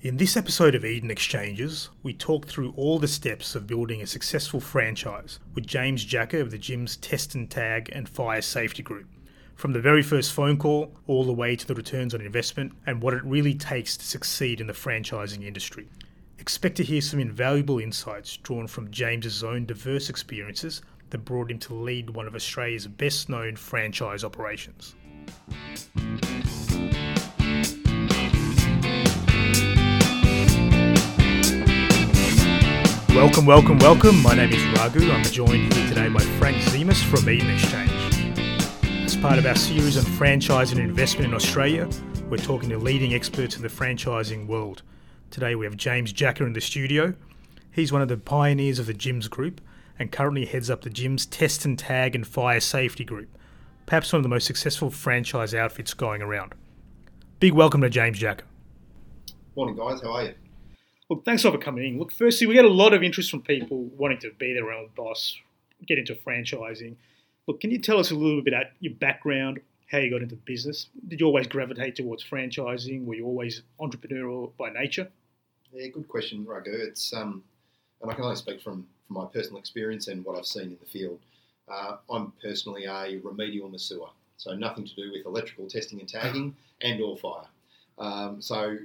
In this episode of Eden Exchanges, we talk through all the steps of building a successful franchise with James Jacker of the Jim's Test and Tag and Fire Safety Group. From the very first phone call all the way to the returns on investment and what it really takes to succeed in the franchising industry. Expect to hear some invaluable insights drawn from James's own diverse experiences that brought him to lead one of Australia's best known franchise operations. Welcome, welcome, welcome. My name is Raghu. I'm joined here today by Frank Zemas from Eden Exchange. As part of our series on franchising and investment in Australia, we're talking to leading experts in the franchising world. Today we have James Jacker in the studio. He's one of the pioneers of the Jim's Group and currently heads up the Jim's Test and Tag and Fire Safety Group, perhaps one of the most successful franchise outfits going around. Big welcome to James Jacker. Morning, guys. How are you? Look, thanks all for coming in. Look, firstly, we get a lot of interest from people wanting to be their own boss, get into franchising. Look, can you tell us a little bit about your background, how you got into business? Did you always gravitate towards franchising? Were you always entrepreneurial by nature? Yeah, good question, Raghu. It's um, and I can only speak from, from my personal experience and what I've seen in the field. Uh, I'm personally a remedial masseur, so nothing to do with electrical testing and tagging and or fire. Um, so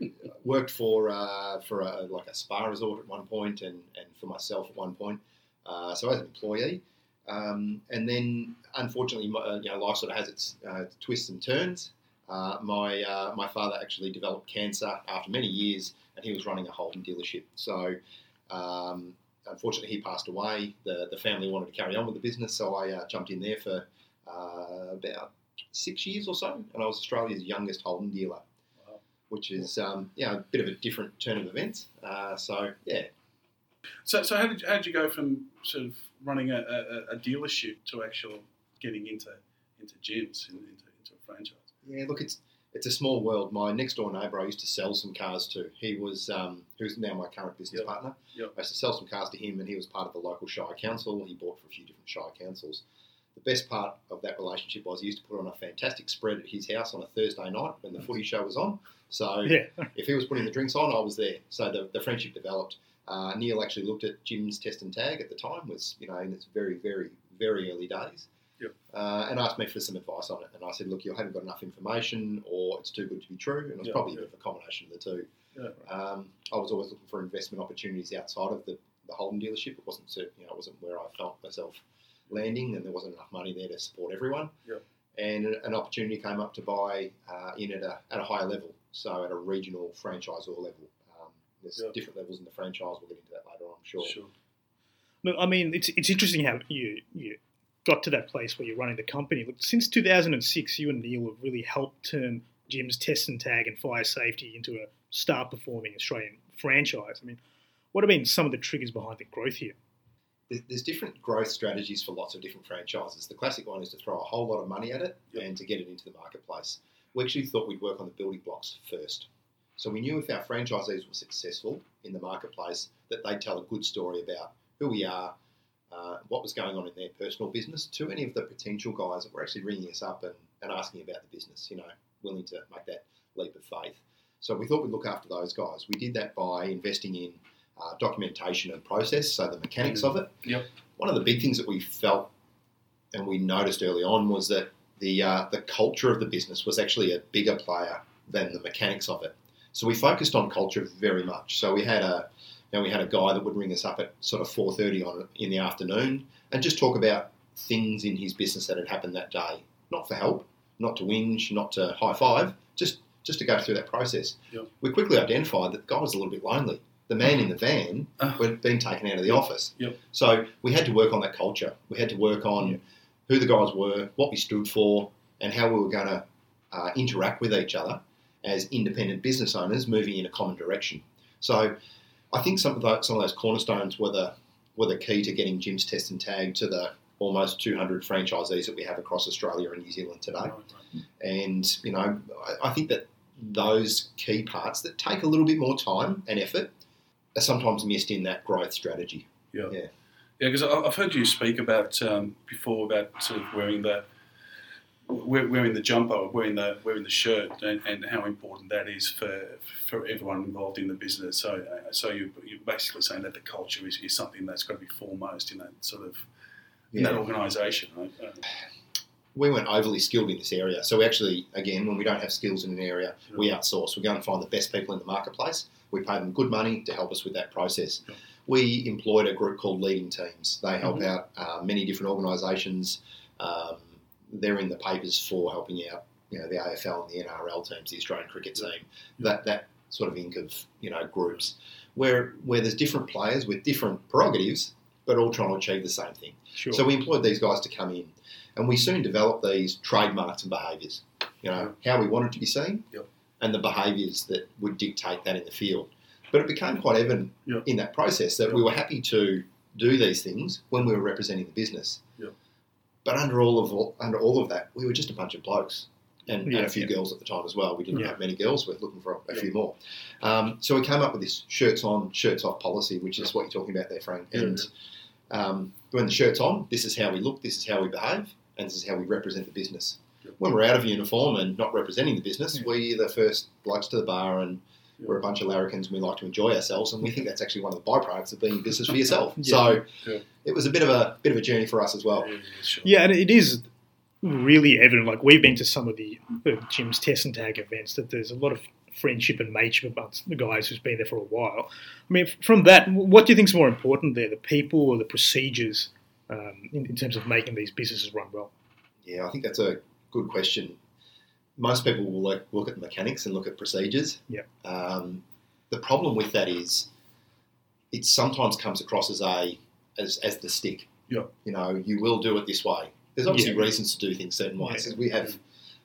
worked for uh, for a, like a spa resort at one point, and, and for myself at one point. Uh, so as an employee, um, and then unfortunately, my, uh, you know, life sort of has its uh, twists and turns. Uh, my uh, my father actually developed cancer after many years, and he was running a Holden dealership. So. Um, unfortunately, he passed away. The, the family wanted to carry on with the business, so I jumped in there for about six years or so, and I was Australia's youngest Holden dealer which is um, you know, a bit of a different turn of events. Uh, so yeah. So, so how did how did you go from sort of running a, a, a dealership to actually getting into into gyms into, into a franchise? Yeah, look, it's it's a small world. My next door neighbour, I used to sell some cars to. He was um, who's now my current business yep. partner. Yep. I used to sell some cars to him, and he was part of the local shire council. He bought for a few different shire councils the best part of that relationship was he used to put on a fantastic spread at his house on a Thursday night when the footy show was on. So yeah. if he was putting the drinks on, I was there. So the, the friendship developed. Uh, Neil actually looked at Jim's test and tag at the time, was you know in its very very very early days, yep. uh, and asked me for some advice on it. And I said, look, you haven't got enough information, or it's too good to be true. And it was yep, probably yep. a combination of the two. Um, I was always looking for investment opportunities outside of the, the Holden dealership. It wasn't you know it wasn't where I felt myself landing, and there wasn't enough money there to support everyone. Yep. And an opportunity came up to buy uh, in at a, at a higher level, so at a regional franchisor level. Um, there's yep. different levels in the franchise. We'll get into that later on, I'm sure. Sure. Look, I mean, it's it's interesting how you you got to that place where you're running the company. Look, since 2006, you and Neil have really helped turn Jim's Test and Tag and Fire Safety into a star performing Australian franchise. I mean, what have been some of the triggers behind the growth here? There's different growth strategies for lots of different franchises. The classic one is to throw a whole lot of money at it yep. and to get it into the marketplace. We actually thought we'd work on the building blocks first. So we knew if our franchisees were successful in the marketplace, that they'd tell a good story about who we are, uh, what was going on in their personal business, to any of the potential guys that were actually ringing us up and, and asking about the business, you know, willing to make that leap of faith. So we thought we'd look after those guys. We did that by investing in uh, documentation and process, so the mechanics mm. of it. Yep. One of the big things that we felt and we noticed early on was that the uh, the culture of the business was actually a bigger player than the mechanics of it. So we focused on culture very much. So we had a you know, we had a guy that would ring us up at sort of four thirty on in the afternoon and just talk about things in his business that had happened that day. Not for help, not to whinge, not to high five, just just to go through that process. Yep. We quickly identified that the guy was a little bit lonely the man in the van uh, had been taken out of the office. Yep. So we had to work on that culture. We had to work on yep. who the guys were, what we stood for, and how we were going to uh, interact with each other as independent business owners moving in a common direction. So I think some of those, some of those cornerstones were the were the key to getting Jim's Test and Tag to the almost 200 franchisees that we have across Australia and New Zealand today. Right, right. And you know, I, I think that those key parts that take a little bit more time and effort are sometimes missed in that growth strategy. Yeah. Yeah. Yeah, because I've heard you speak about um, before about sort of wearing the wearing the jumper, wearing the wearing the shirt, and, and how important that is for for everyone involved in the business. So, so you, you're basically saying that the culture is, is something that's got to be foremost in that sort of in that organisation. Right? Uh, we weren't overly skilled in this area. So we actually, again, when we don't have skills in an area, Yeah. we outsource. We go and find the best people in the marketplace. We pay them good money to help us with that process. Yeah. We employed a group called Leading Teams. They help Mhm. out uh, many different organisations. Um, they're in the papers for helping out, you know, the AFL and the NRL teams, the Australian cricket team. That that sort of ink of you know groups where where there's different players with different prerogatives, but all trying to achieve the same thing. Sure. So we employed these guys to come in, and we soon developed these trademarks and behaviours. You know how we wanted to be seen, Yep. And the behaviours that would dictate that in the field. But it became quite evident Yep. in that process that Yep. we were happy to do these things when we were representing the business. Yep. But under all of all, under all of that, we were just a bunch of blokes. And, and a few yeah. girls at the time as well. We didn't Yeah. have many girls. We're looking for a, Yeah. few more. Um, so we came up with this shirts on, shirts off policy, which is what you're talking about there, Frank. Yeah, And um, when the shirt's on, this is how we look, this is how we behave, and this is how we represent the business. Yep. When we're out of uniform and not representing the business, Yeah. we're the first blokes to the bar and Yeah. we're a bunch of larrikins and we like to enjoy ourselves, and we think that's actually one of the byproducts of being in business for yourself. Yeah. So Yeah. it was a bit of a bit of a journey for us as well. yeah, yeah, sure. Yeah, and it is really evident. Like we've been to some of the uh, Jim's test and tag events that there's a lot of friendship and mateship amongst the guys who's been there for a while. I mean, from that, what do you think is more important there, the people or the procedures um, in, in terms of making these businesses run well? Yeah, I think that's a good question. Most people will look, look at the mechanics and look at procedures. Yep. Um, the problem with that is it sometimes comes across as a as, as the stick. Yep. You know, you will do it this way. There's obviously Yeah. reasons to do things certain ways. Yeah. We have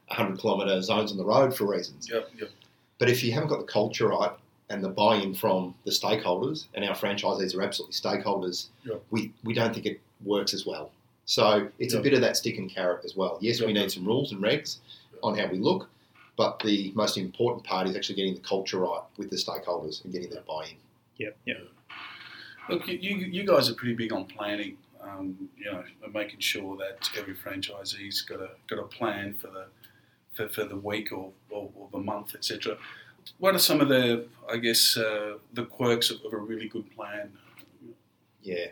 100 kilometre zones on the road for reasons. Yep, yep. But if you haven't got the culture right and the buy-in from the stakeholders, and our franchisees are absolutely stakeholders, we, we don't think it works as well. So it's a bit of that stick and carrot as well. Yes, we need some rules and regs on how we look, but the most important part is actually getting the culture right with the stakeholders and getting that buy-in. Yeah, yeah. Look, you, you you guys are pretty big on planning. Um, you know, making sure that every franchisee's got a got a plan for the for, for the week or, or, or the month, etc. What are some of the, I guess, uh, the quirks of, of a really good plan? Yeah.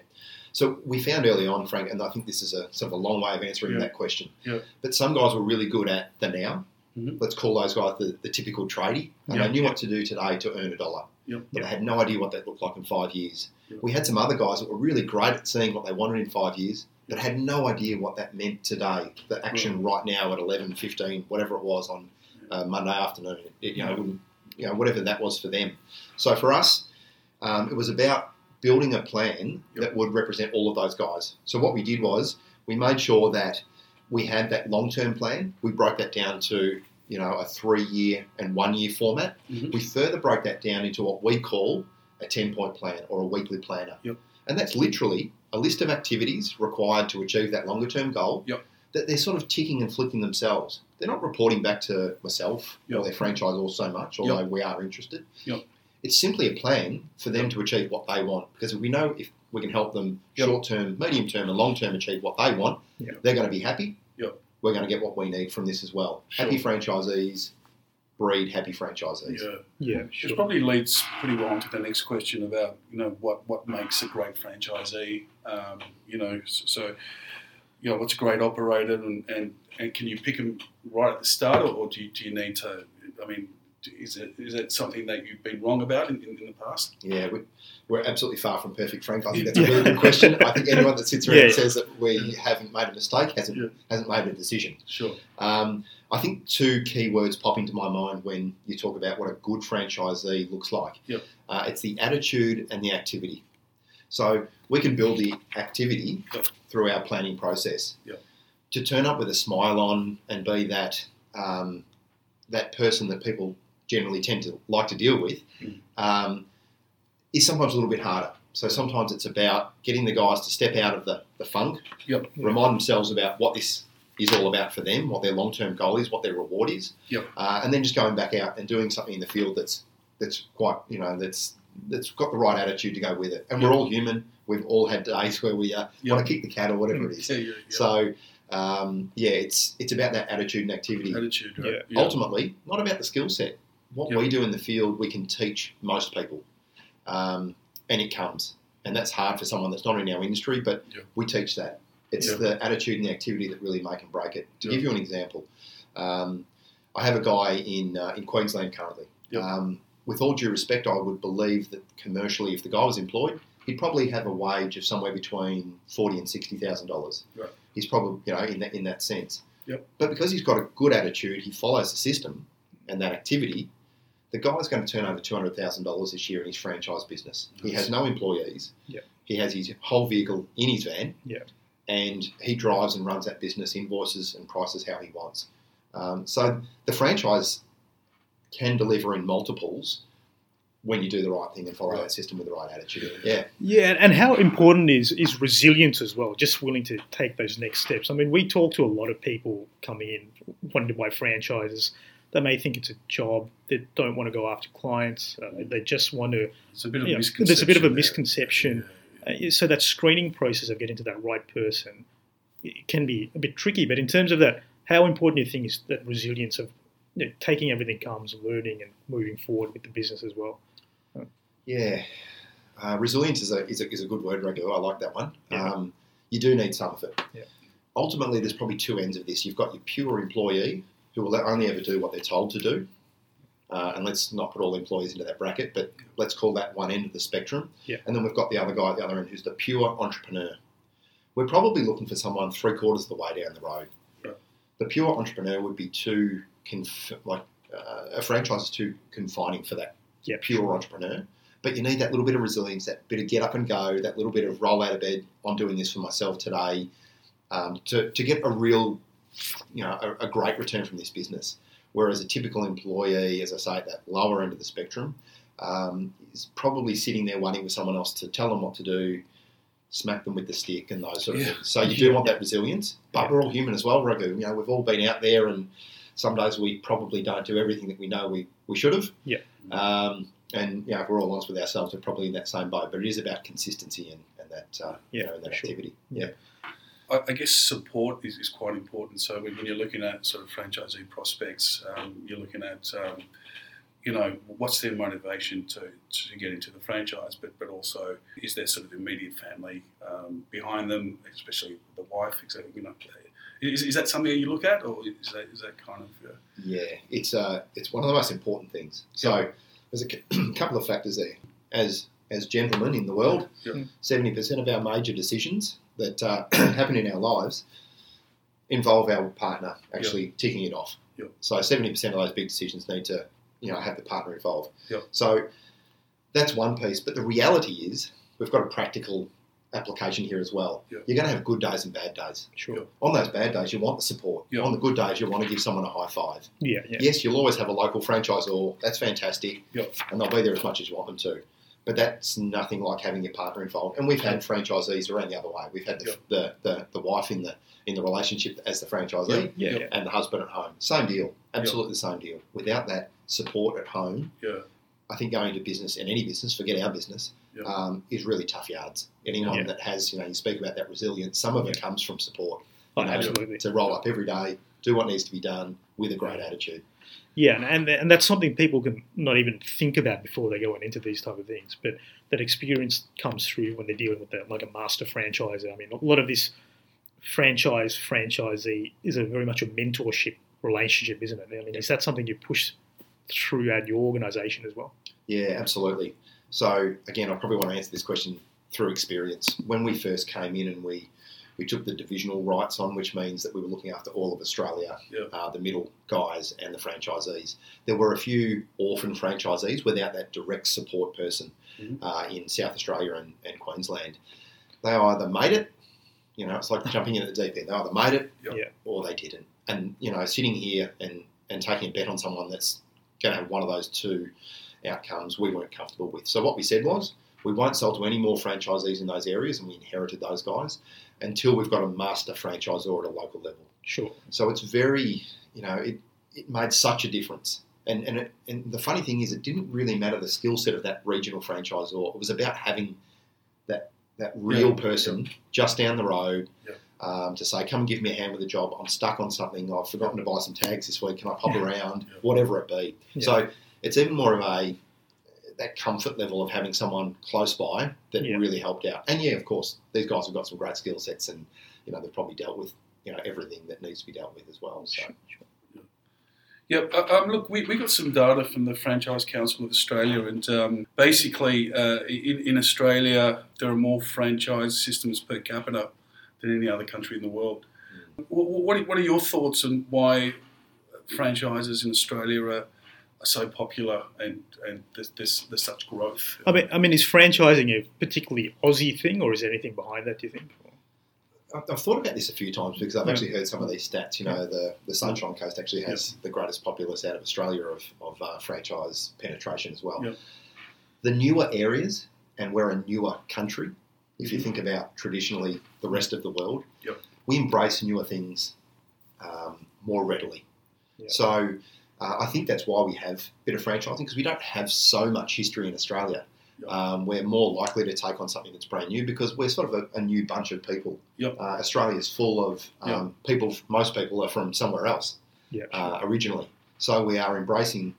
So we found early on, Frank, and I think this is a sort of a long way of answering Yeah. that question. Yeah. But some guys were really good at the now. Mhm. Let's call those guys the, the typical tradie. And Yeah. they knew what to do today to earn a dollar. Yep. But they had no idea what that looked like in five years. Yep. We had some other guys that were really great at seeing what they wanted in five years, but had no idea what that meant today. The action right now at 11, 15, whatever it was on uh, Monday afternoon. It, you know, you know, whatever that was for them. So for us, um, it was about building a plan Yep. that would represent all of those guys. So what we did was we made sure that we had that long-term plan. We broke that down to you know a three-year and one-year format. Mhm. We further broke that down into what we call a ten-point plan or a weekly planner. Yep. And that's literally a list of activities required to achieve that longer-term goal. Yep. That they're sort of ticking and flicking themselves. They're not reporting back to myself or their franchisor so much, although we are interested. Yep. It's simply a plan for them to achieve what they want because we know if we can help them Yep. short term, medium term, and long term achieve what they want, Yep. they're going to be happy. Yep. We're going to get what we need from this as well. Sure. Happy franchisees breed happy franchisees. Yeah. Yeah, Which sure. probably leads pretty well into the next question about you know what what makes a great franchisee. Um, you know, so you know what's a great operator, and, and, and can you pick them right at the start, or, or do you, do you need to? I mean, is it is that something that you've been wrong about in, in, in the past? Yeah, we, we're absolutely far from perfect, Frank. I think that's a really good question. I think anyone that sits around Yeah. and says that we haven't made a mistake hasn't Yeah. hasn't made a decision. Sure. Um, I think two key words pop into my mind when you talk about what a good franchisee looks like. Yep. Uh, it's the attitude and the activity. So we can build the activity Yep. through our planning process. Yep. To turn up with a smile on and be that um, that person that people generally tend to like to deal with Mm. um, is sometimes a little bit harder. So sometimes it's about getting the guys to step out of the, the funk, Yep. remind themselves about what this is all about for them, what their long term goal is, what their reward is, Yep. uh, and then just going back out and doing something in the field that's that's quite you know that's that's got the right attitude to go with it. And we're all human. We've all had days where we uh, Yep. want to kick the cat or whatever it is. Yeah, yeah, yeah. So Um, yeah, it's it's about that attitude and activity. Attitude, right? Yeah. Ultimately, not about the skill set. What Yeah. we do in the field, we can teach most people, um, and it comes. And that's hard for someone that's not in our industry, but Yeah. we teach that. It's Yeah. the attitude and the activity that really make and break it. To give you an example, um, I have a guy in uh, in Queensland currently. Um, with all due respect, I would believe that commercially, if the guy was employed, he'd probably have a wage of somewhere between forty and sixty thousand dollars. Right. He's probably you know in that in that sense. Yep. But because he's got a good attitude, he follows the system and that activity. The guy's going to turn over two hundred thousand dollars this year in his franchise business. He has no employees. Yep. He has his whole vehicle in his van. Yep. And he drives and runs that business, invoices and prices how he wants. Um, so the franchise can deliver in multiples when you do the right thing and follow Right. that system with the right attitude. Yeah, Yeah, and how important is is resilience as well? Just willing to take those next steps. I mean, we talk to a lot of people coming in wanting to buy franchises. They may think it's a job. They don't want to go after clients. Uh, they just want to. It's a bit of Yeah, a misconception. there's a bit of a there. misconception. Yeah, Uh, so that screening process of getting to that right person it can be a bit tricky. But in terms of that, how important do you think is that resilience of you know, taking everything comes, learning and moving forward with the business as well? yeah. Uh, resilience is a, is, a, is a good word, Raghu. I like that one. Yeah. Um, you do need some of it. Yeah. Ultimately, there's probably two ends of this. You've got your pure employee who will only ever do what they're told to do. Uh, and let's not put all employees into that bracket, but let's call that one end of the spectrum. Yeah. And then we've got the other guy at the other end who's the pure entrepreneur. We're probably looking for someone three quarters of the way down the road. The pure entrepreneur would be too conf- like uh, a franchise is too confining for that Yeah, pure entrepreneur. But you need that little bit of resilience, that bit of get up and go, that little bit of roll out of bed. I'm doing this for myself today, um, to, to get a real, you know, a, a great return from this business. Whereas a typical employee, as I say, at that lower end of the spectrum, um, is probably sitting there waiting for someone else to tell them what to do, smack them with the stick, and those sort of Yeah. things. So you do want that resilience, but Yeah. we're all human as well, Raghu. You know, we've all been out there, and some days we probably don't do everything that we know we, we should have. Yeah. Um, and you know, if we're all honest with ourselves, we're probably in that same boat. But it is about consistency and, and that uh, you Yeah, know, and that sure. activity. Yeah. I, I guess support is, is quite important. So when, when you're looking at sort of franchisee prospects, um, you're looking at um, you know what's their motivation to, to get into the franchise, but but also is there sort of immediate family um, behind them, especially the wife. Exactly, you know, is, is that something you look at, or is that is that kind of uh, Yeah, it's uh, it's one of the most important things. So there's a couple of factors there. As as gentlemen in the world, Yeah. seventy percent of our major decisions that uh, happen in our lives involve our partner actually ticking it off. Yeah. So seventy percent of those big decisions need to you know have the partner involved. Yeah. So that's one piece. But the reality is we've got a practical application here as well. Yeah. You're going to have good days and bad days. Sure. On those bad days, you want the support. Yeah. On the good days, you want to give someone a high five. Yeah, yeah. Yes, you'll always have a local franchisor. That's fantastic. Yep. And they'll be there as much as you want them to. But that's nothing like having your partner involved. And we've had franchisees around the other way. We've had the, Yep. the, the, the wife in the in the relationship as the franchisee Yeah, Yep. yeah. and the husband at home. Same deal. Absolutely the same deal. Without that support at home, yeah I think going into business and any business, forget our business, um, is really tough yards. Anyone that has, you know, you speak about that resilience, some of it comes from support. Oh, know, absolutely. To roll up every day, do what needs to be done with a great attitude. Yeah, and, and that's something people can not even think about before they go into these type of things. But that experience comes through when they're dealing with that, like a master franchisor. I mean, a lot of this franchise franchisee is a very much a mentorship relationship, isn't it? I mean, is that something you push throughout your organisation as well? Yeah, absolutely. So again, I probably want to answer this question through experience. When we first came in and we we took the divisional rights on, which means that we were looking after all of Australia, Yeah. uh, the middle guys and the franchisees. There were a few orphan franchisees without that direct support person Mhm. uh, in South Australia and, and Queensland. They either made it, you know, it's like jumping in at the deep end. They either made it Yeah. Yeah. or they didn't. And you know, sitting here and and taking a bet on someone that's going to have one of those two outcomes we weren't comfortable with. So what we said was we won't sell to any more franchisees in those areas, and we inherited those guys until we've got a master franchisor at a local level. Sure. So it's very, you know, it, it made such a difference. And and, it, and the funny thing is, it didn't really matter the skill set of that regional franchisor. It was about having that that real Yeah, person just down the road, Yeah. Um, to say, come and give me a hand with a job. I'm stuck on something. I've forgotten to buy some tags this week. Can I pop Yeah. around? Yeah. Whatever it be. Yeah. So it's even more of a that comfort level of having someone close by that Yeah. really helped out. And yeah, of course, these guys have got some great skill sets, and you know they've probably dealt with you know everything that needs to be dealt with as well. So Sure, sure. Yep. Uh, um, look, we, we got some data from the Franchise Council of Australia, and um, basically, uh, in, in Australia, there are more franchise systems per capita than any other country in the world. What, what, are, what are your thoughts on why franchises in Australia are, are so popular and, and there's, there's, there's such growth? I mean, I mean, is franchising a particularly Aussie thing, or is there anything behind that? Do you think? I've, I've thought about this a few times because I've Yeah. actually heard some of these stats. You know, the, the Sunshine Coast actually has the greatest populace out of Australia of, of uh, franchise penetration as well. Yeah. The newer areas, and we're a newer country, if you Mhm. think about traditionally the rest of the world, Yep. we embrace newer things um, more readily. Yeah. So uh, I think that's why we have a bit of franchising because we don't have so much history in Australia. Yep. Um, we're more likely to take on something that's brand new because we're sort of a, a new bunch of people. Yep. Uh, Australia is full of um, people. Most people are from somewhere else Yeah. uh, originally, so we are embracing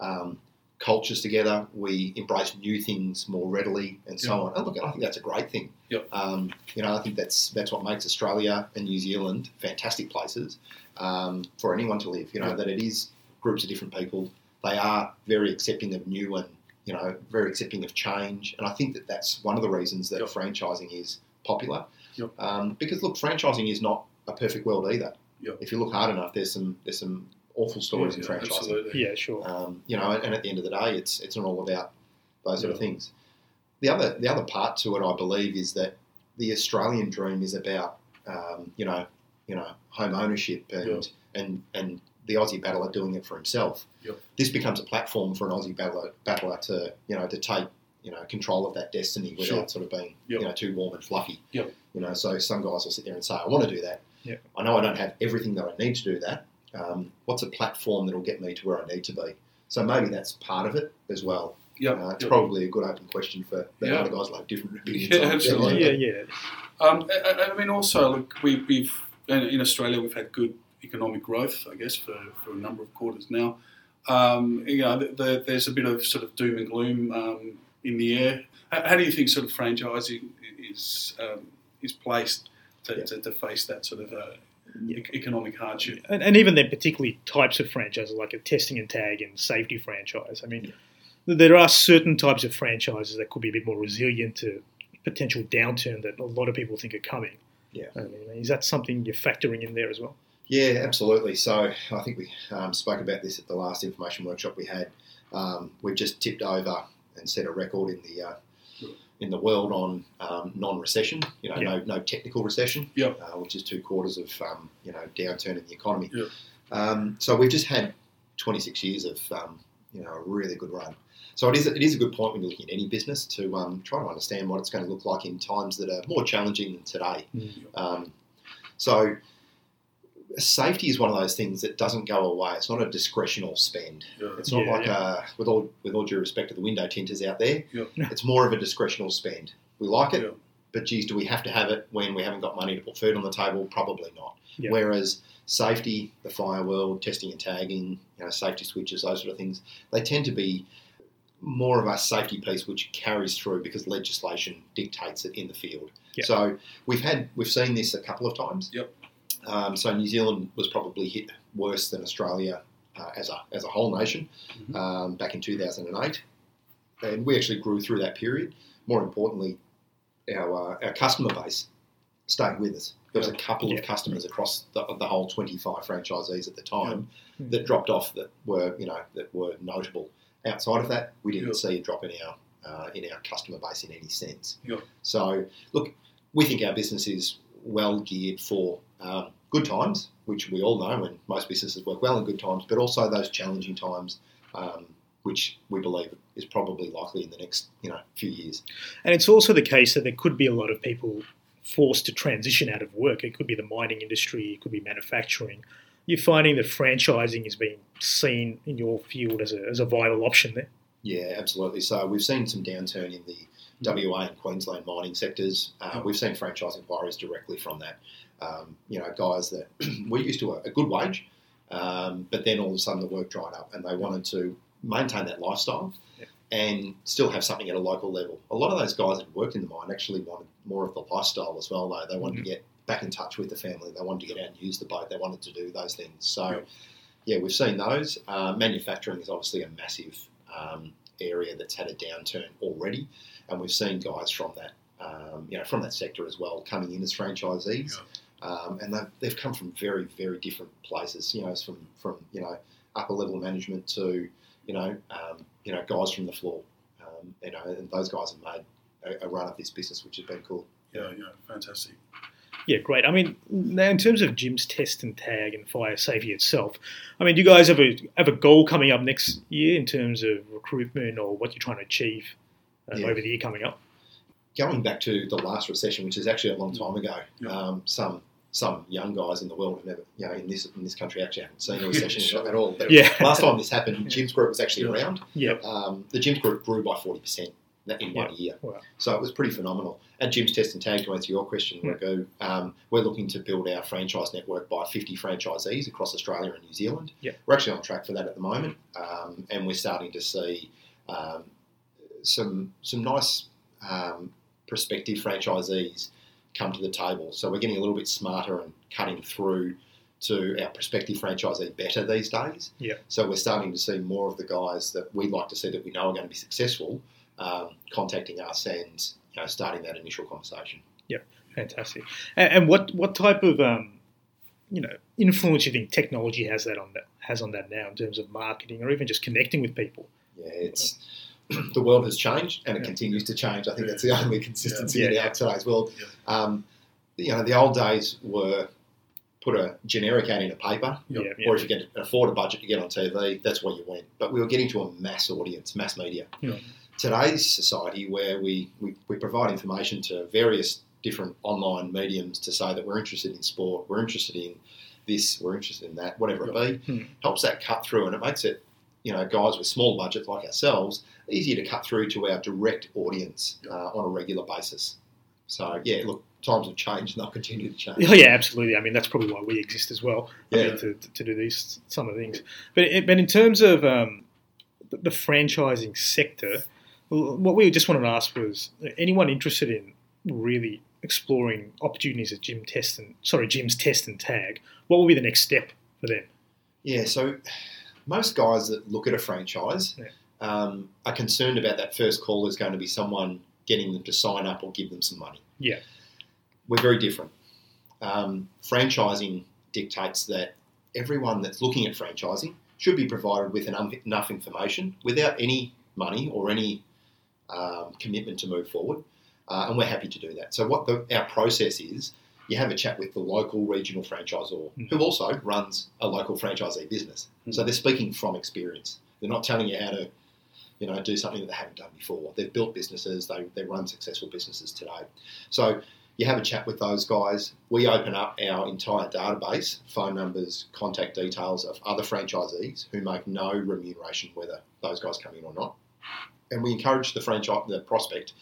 um, cultures together. We embrace new things more readily, and so Yep. on. And look, I think that's a great thing. Yep. Um, you know, I think that's that's what makes Australia and New Zealand fantastic places um, for anyone to live. You know, Yep. that it is groups of different people. They are very accepting of new and you know very accepting of change, and I think that that's one of the reasons that Yep. franchising is popular. Yep. Um, because look, franchising is not a perfect world either. Yep. If you look hard enough, there's some there's some awful stories in franchising. absolutely. Yeah, sure. Um, you know, and, and at the end of the day, it's it's not all about those sort of things. The other the other part to it, I believe, is that the Australian dream is about um, you know you know home ownership and and and the Aussie battler doing it for himself. Yep. This becomes a platform for an Aussie battler battler to you know to take you know control of that destiny without Sure. sort of being Yep. you know too warm and fluffy. Yep. You know, so some guys will sit there and say, "I want to do that. Yep. I know I don't have everything that I need to do that. Um, what's a platform that'll get me to where I need to be?" So maybe that's part of it as well. Yep. Uh, it's yep. probably a good open question for the Yeah. other guys like different opinions. Yeah, on. absolutely. Yeah, yeah. Um, I, I- I mean, also, look, we, we've in in Australia we've had good economic growth, I guess, for, for a number of quarters now. Um, you know, the, the, there's a bit of sort of doom and gloom um, in the air. How, how do you think sort of franchising is um, is placed to, Yeah. to, to face that sort of uh, Yeah. economic hardship? And, and even then, particularly types of franchises like a testing and tag and safety franchise. I mean, there are certain types of franchises that could be a bit more resilient to potential downturn that a lot of people think are coming. Yeah. I mean, is that something you're factoring in there as well? Yeah, absolutely. So I think we um, spoke about this at the last information workshop we had. Um, we've just tipped over and set a record in the uh, in the world on um, non-recession. You know, Yeah. no no technical recession. Yeah. Uh, which is two quarters of um, you know downturn in the economy. Yeah. Um, so we've just had 26 years of um, you know a really good run. So it is it is a good point when you're looking at any business to um, try to understand what it's going to look like in times that are more challenging than today. Um, so safety is one of those things that doesn't go away. It's not a discretional spend. Yeah. It's not Yeah, like yeah. uh with all with all due respect to the window tinters out there. Yeah. It's more of a discretional spend. We like it, Yeah. but geez, do we have to have it when we haven't got money to put food on the table? Probably not. Yeah. Whereas safety, the fire world, testing and tagging, you know, safety switches, those sort of things, they tend to be more of a safety piece which carries through because legislation dictates it in the field. Yeah. So we've had we've seen this a couple of times. Yep. Um, so New Zealand was probably hit worse than Australia uh, as a as a whole nation Mhm. um, back in 2008, and we actually grew through that period. More importantly, our uh, our customer base stayed with us. There was a couple Yeah. of customers across the, the whole 25 franchisees at the time Yeah. that dropped off that were you know that were notable. Outside of that, we didn't Yeah. see a drop in our uh, in our customer base in any sense. Yeah. So look, we think our business is well geared for um, good times, which we all know, and most businesses work well in good times, but also those challenging times, um, which we believe is probably likely in the next you know few years. And it's also the case that there could be a lot of people forced to transition out of work. It could be the mining industry, it could be manufacturing. You're finding that franchising is being seen in your field as a, as a viable option there. Yeah, absolutely. So we've seen some downturn in the WA and Queensland mining sectors. Uh, We've seen franchise inquiries directly from that. Um, you know, guys that were used to a, a good wage, um, but then all of a sudden the work dried up and they wanted to maintain that lifestyle Yeah. and still have something at a local level. A lot of those guys that worked in the mine actually wanted more of the lifestyle as well, though. They wanted Mhm. to get back in touch with the family. They wanted to get out and use the boat. They wanted to do those things. So, Yeah. yeah, we've seen those. Uh, manufacturing is obviously a massive um, area that's had a downturn already, and we've seen guys from that, um, you know, from that sector as well coming in as franchisees, um, and they've, they've come from very, very different places. You know, it's from from you know upper level management to you know um, you know guys from the floor. Um, you know, and those guys have made a, a run of this business, which has been cool. Yeah, yeah, fantastic. Yeah, great. I mean, now in terms of Jim's test and tag and fire safety itself, I mean, do you guys have a have a goal coming up next year in terms of recruitment or what you're trying to achieve uh, Yeah. over the year coming up? going back to the last recession, which is actually a long time ago, Yeah. um, some some young guys in the world have never, you know, in this in this country actually haven't seen a recession at all. But Yeah. last time this happened, Jim's group was actually around. Yeah. Um, the Jim's group grew by forty percent in one year, Wow. so it was pretty phenomenal. At Jim's Test and Tag, to answer your question, Yeah. Raghu, um, we're looking to build our franchise network by fifty franchisees across Australia and New Zealand. Yeah. We're actually on track for that at the moment, um, and we're starting to see um, some some nice um, prospective franchisees come to the table. So we're getting a little bit smarter and cutting through to our prospective franchisee better these days. Yeah. So we're starting to see more of the guys that we'd like to see that we know are going to be successful um, contacting us and you know starting that initial conversation. Yeah, fantastic. And, and what what type of um, you know influence do you think technology has that on that has on that now in terms of marketing or even just connecting with people? Yeah, it's the world has changed and it Yeah. continues to change. I think that's the only consistency Yeah. in Yeah. our today's world. Yeah. Um, you know, the old days were put a generic ad in a paper, Yep. Yeah, yeah. or if you could afford a budget to get on TV, that's where you went. But we were getting to a mass audience, mass media. Yeah. Today's society, where we, we, we provide information to various different online mediums to say that we're interested in sport, we're interested in this, we're interested in that, whatever it be, Hmm. helps that cut through and it makes it, you know, guys with small budgets like ourselves, easier to cut through to our direct audience uh, on a regular basis. So, yeah, look, times have changed and they'll continue to change. Oh, yeah, absolutely. I mean, that's probably why we exist as well. I Yeah. mean, to, to do these some of the things. But it, but in terms of um, the, the franchising sector, what we just wanted to ask was anyone interested in really exploring opportunities at Jim Test and sorry Jim's Test and Tag. What will be the next step for them? Yeah, so most guys that look at a franchise Yeah. Um, are concerned about that first call is going to be someone getting them to sign up or give them some money. Yeah. We're very different. Um, franchising dictates that everyone that's looking at franchising should be provided with enough, information without any money or any um, commitment to move forward. Uh, and we're happy to do that. So, what the, our process is, you have a chat with the local regional franchisor Mm. who also runs a local franchisee business. Mm. So they're speaking from experience. They're not telling you how to, you know, do something that they haven't done before. They've built businesses. They, they run successful businesses today. So you have a chat with those guys. We open up our entire database, phone numbers, contact details of other franchisees who make no remuneration whether those guys come in or not. And we encourage the franchise, the prospect,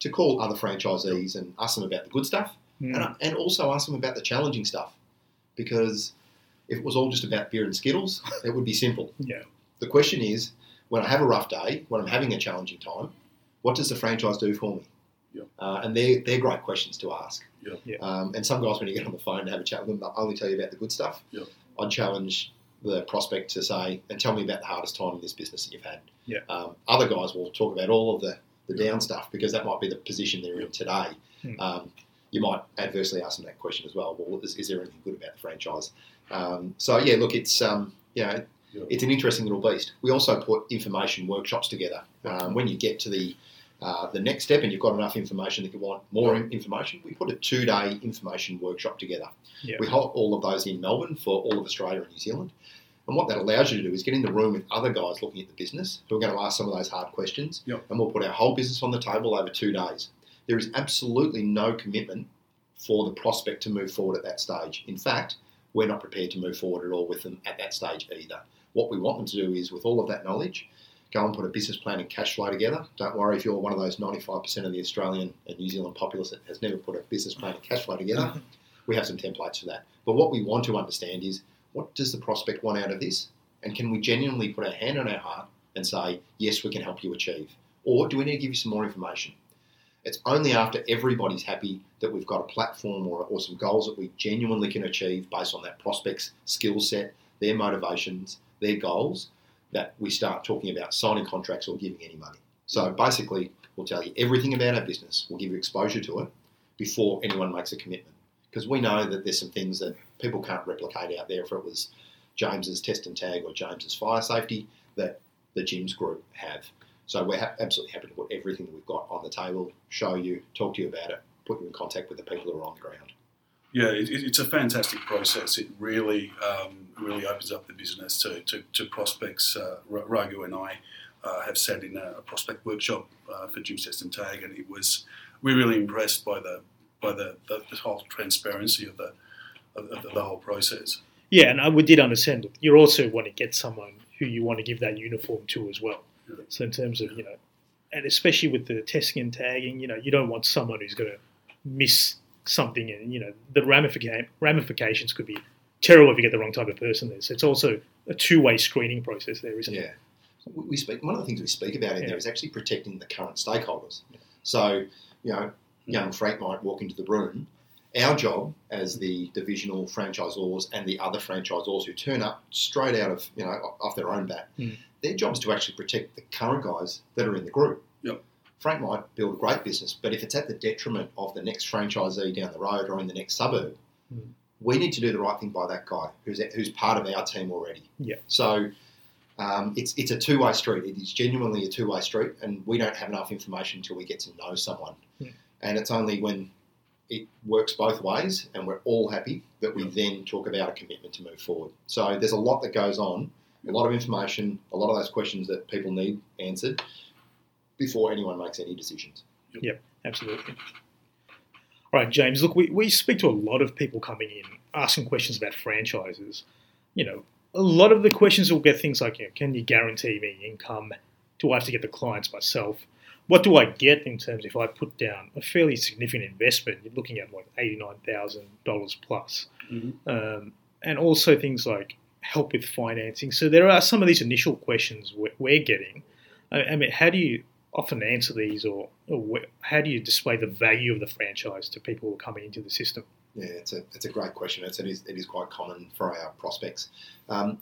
to call other franchisees and ask them about the good stuff Mm. and, and also ask them about the challenging stuff because if it was all just about beer and skittles, it would be simple. Yeah. The question is, when I have a rough day, when I'm having a challenging time, what does the franchise do for me? Yeah. Uh, and they're, they're great questions to ask. Yeah. Yeah. Um, and some guys, when you get on the phone and have a chat with them, they'll only tell you about the good stuff. Yeah. I'd challenge the prospect to say, and tell me about the hardest time in this business that you've had. Yeah. Um, other guys will talk about all of the, the Yeah. down stuff because that might be the position they're in today. Hmm. Um, you might adversely ask them that question as well. Well, is, is there anything good about the franchise? Um, so yeah, look, it's um, you know, Yeah. It's an interesting little beast. We also put information workshops together. Um, when you get to the uh, the next step and you've got enough information that you want more in- information, we put a two day information workshop together. Yeah. We hold all of those in Melbourne for all of Australia and New Zealand. And what that allows you to do is get in the room with other guys looking at the business who are going to ask some of those hard questions. Yep. And we'll put our whole business on the table over two days. There is absolutely no commitment for the prospect to move forward at that stage. In fact, we're not prepared to move forward at all with them at that stage either. What we want them to do is, with all of that knowledge, go and put a business plan and cash flow together. Don't worry if you're one of those 95% of the Australian and New Zealand populace that has never put a business plan and cash flow together. we have some templates for that. But what we want to understand is what does the prospect want out of this? And can we genuinely put our hand on our heart and say, yes, we can help you achieve? Or do we need to give you some more information? It's only after everybody's happy that we've got a platform or, or some goals that we genuinely can achieve based on that prospect's skill set, their motivations, their goals, that we start talking about signing contracts or giving any money. So basically, we'll tell you everything about our business, we'll give you exposure to it before anyone makes a commitment. Because we know that there's some things that people can't replicate out there. If it was James's test and tag or James's fire safety, that the Jim's group have. So we're ha- absolutely happy to put everything that we've got on the table, show you, talk to you about it, put you in contact with the people who are on the ground. Yeah, it, it's a fantastic process. It really, um, really opens up the business to, to, to prospects. Uh, Raghu and I uh, have sat in a, prospect workshop uh, for Jim's Test and Tag, and it was we're really impressed by the by the, the, the whole transparency of the of, of the whole process. Yeah, and we did understand. You also want to get someone who you want to give that uniform to as well. Yeah. So in terms of you know, and especially with the testing and tagging, you know, you don't want someone who's going to miss something, and you know the ramifica- ramifications could be terrible if you get the wrong type of person there. So it's also a two-way screening process there, isn't yeah. it? Yeah. We speak. One of the things we speak about in yeah. there is actually protecting the current stakeholders. Yeah. So you know, young Frank might walk into the room. Our job as the divisional franchisors and the other franchisors who turn up straight out of you know off their own bat, mm. their job is to actually protect the current guys that are in the group. Yep. Frank might build a great business, but if it's at the detriment of the next franchisee down the road or in the next suburb, mm. we need to do the right thing by that guy who's who's part of our team already. Yeah. So um, it's it's a two way street. It is genuinely a two way street, and we don't have enough information until we get to know someone. Yeah. And it's only when it works both ways and we're all happy that we then talk about a commitment to move forward. So there's a lot that goes on, a lot of information, a lot of those questions that people need answered before anyone makes any decisions. Yep, absolutely. All right, James, look, we, we speak to a lot of people coming in asking questions about franchises. You know, a lot of the questions will get things like, you know, can you guarantee me income? Do I have to get the clients myself? What do I get in terms of if I put down a fairly significant investment? You're looking at like $89,000 plus. Mm-hmm. Um, and also things like help with financing. So there are some of these initial questions we're getting. I mean, how do you often answer these, or, or, how do you display the value of the franchise to people who are coming into the system? Yeah, it's a it's a great question. It's, it is it is quite common for our prospects, um,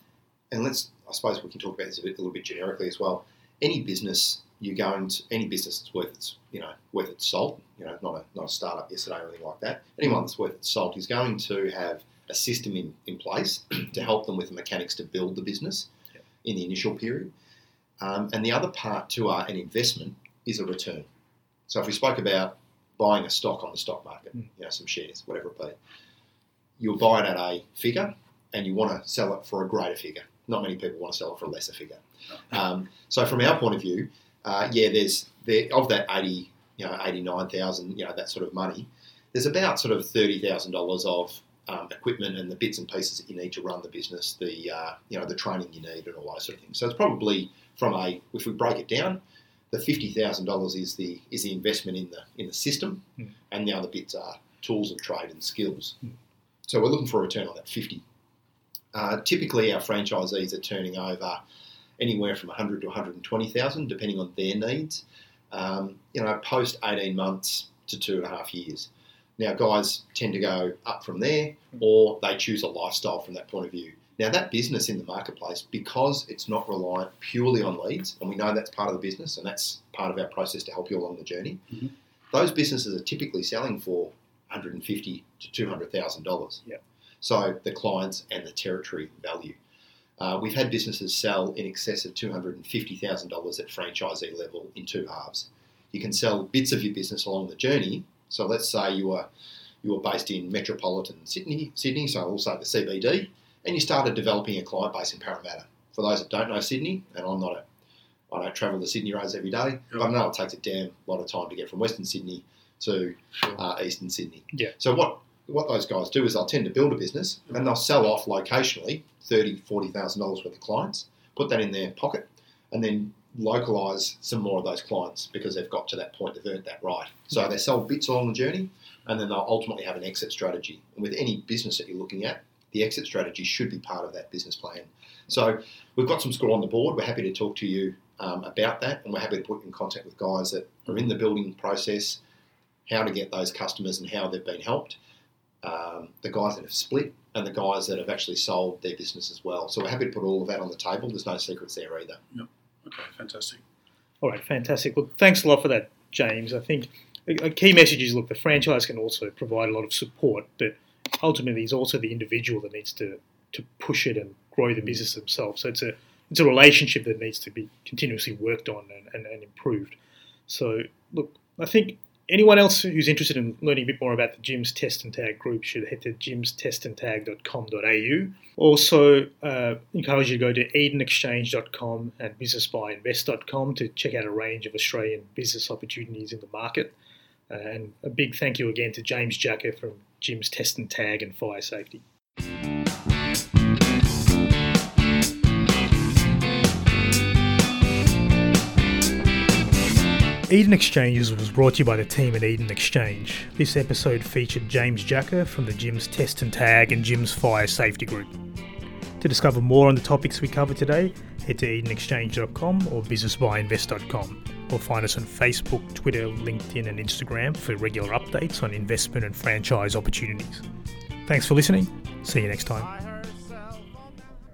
and let's I suppose we can talk about this a, bit, a little bit generically as well. Any business you go into any business that's worth its you know worth its salt, you know, not a not a startup yesterday or anything like that. Anyone that's worth its salt is going to have a system in, in place to help them with the mechanics to build the business in the initial period. Um, and the other part to uh, an investment is a return. So if we spoke about buying a stock on the stock market, mm. you know, some shares, whatever it be, you'll buy it at a figure and you want to sell it for a greater figure. Not many people want to sell it for a lesser figure. Um, so from our point of view, uh, yeah, there's there of that eighty, you know, eighty nine thousand, you know, that sort of money. There's about sort of thirty thousand dollars of um, equipment and the bits and pieces that you need to run the business, the uh, you know the training you need and all those sort of things. So it's probably from a if we break it down, the fifty thousand dollars is the is the investment in the in the system, mm. and the other bits are tools of trade and skills. Mm. So we're looking for a return on that fifty. Uh, typically, our franchisees are turning over anywhere from 100 to 120,000, depending on their needs. Um, you know, post 18 months to two and a half years. Now, guys tend to go up from there, or they choose a lifestyle from that point of view. Now, that business in the marketplace, because it's not reliant purely on leads, and we know that's part of the business, and that's part of our process to help you along the journey. Mm-hmm. Those businesses are typically selling for 150 to 200 thousand dollars. Yeah. So the clients and the territory value. Uh, we've had businesses sell in excess of $250,000 at franchisee level in two halves. You can sell bits of your business along the journey. So let's say you are you were based in metropolitan Sydney, Sydney, so also the CBD, and you started developing a client base in Parramatta. For those that don't know Sydney, and I'm not a I don't travel the Sydney roads every day, but I know it takes a damn lot of time to get from Western Sydney to Sure. uh, Eastern Sydney. Yeah. So what what those guys do is they'll tend to build a business and they'll sell off locationally thirty, forty thousand dollars worth of clients, put that in their pocket, and then localize some more of those clients because they've got to that point, they've earned that right. So they sell bits along the journey, and then they'll ultimately have an exit strategy. And with any business that you're looking at, the exit strategy should be part of that business plan. So we've got some score on the board. We're happy to talk to you um, about that, and we're happy to put you in contact with guys that are in the building process, how to get those customers and how they've been helped, um, the guys that have split, and the guys that have actually sold their business as well. So we're happy to put all of that on the table. There's no secrets there either. Okay, fantastic. All right, fantastic. Well, thanks a lot for that, James. I think a key message is look, the franchise can also provide a lot of support, but ultimately, it's also the individual that needs to to push it and grow the business themselves. So it's a it's a relationship that needs to be continuously worked on and, and, and improved. So look, I think anyone else who's interested in learning a bit more about the Jim's Test and Tag group should head to jimstestandtag.com.au. Also, uh, encourage you to go to edenexchange.com and businessbuyinvest.com to check out a range of Australian business opportunities in the market. Uh, and a big thank you again to James Jacker from Jim's Test and Tag and Fire Safety. Eden Exchanges was brought to you by the team at Eden Exchange. This episode featured James Jacker from the Jim's Test and Tag and Jim's Fire Safety Group. To discover more on the topics we covered today, head to edenexchange.com or businessbuyinvest.com or find us on Facebook, Twitter, LinkedIn, and Instagram for regular updates on investment and franchise opportunities. Thanks for listening. See you next time.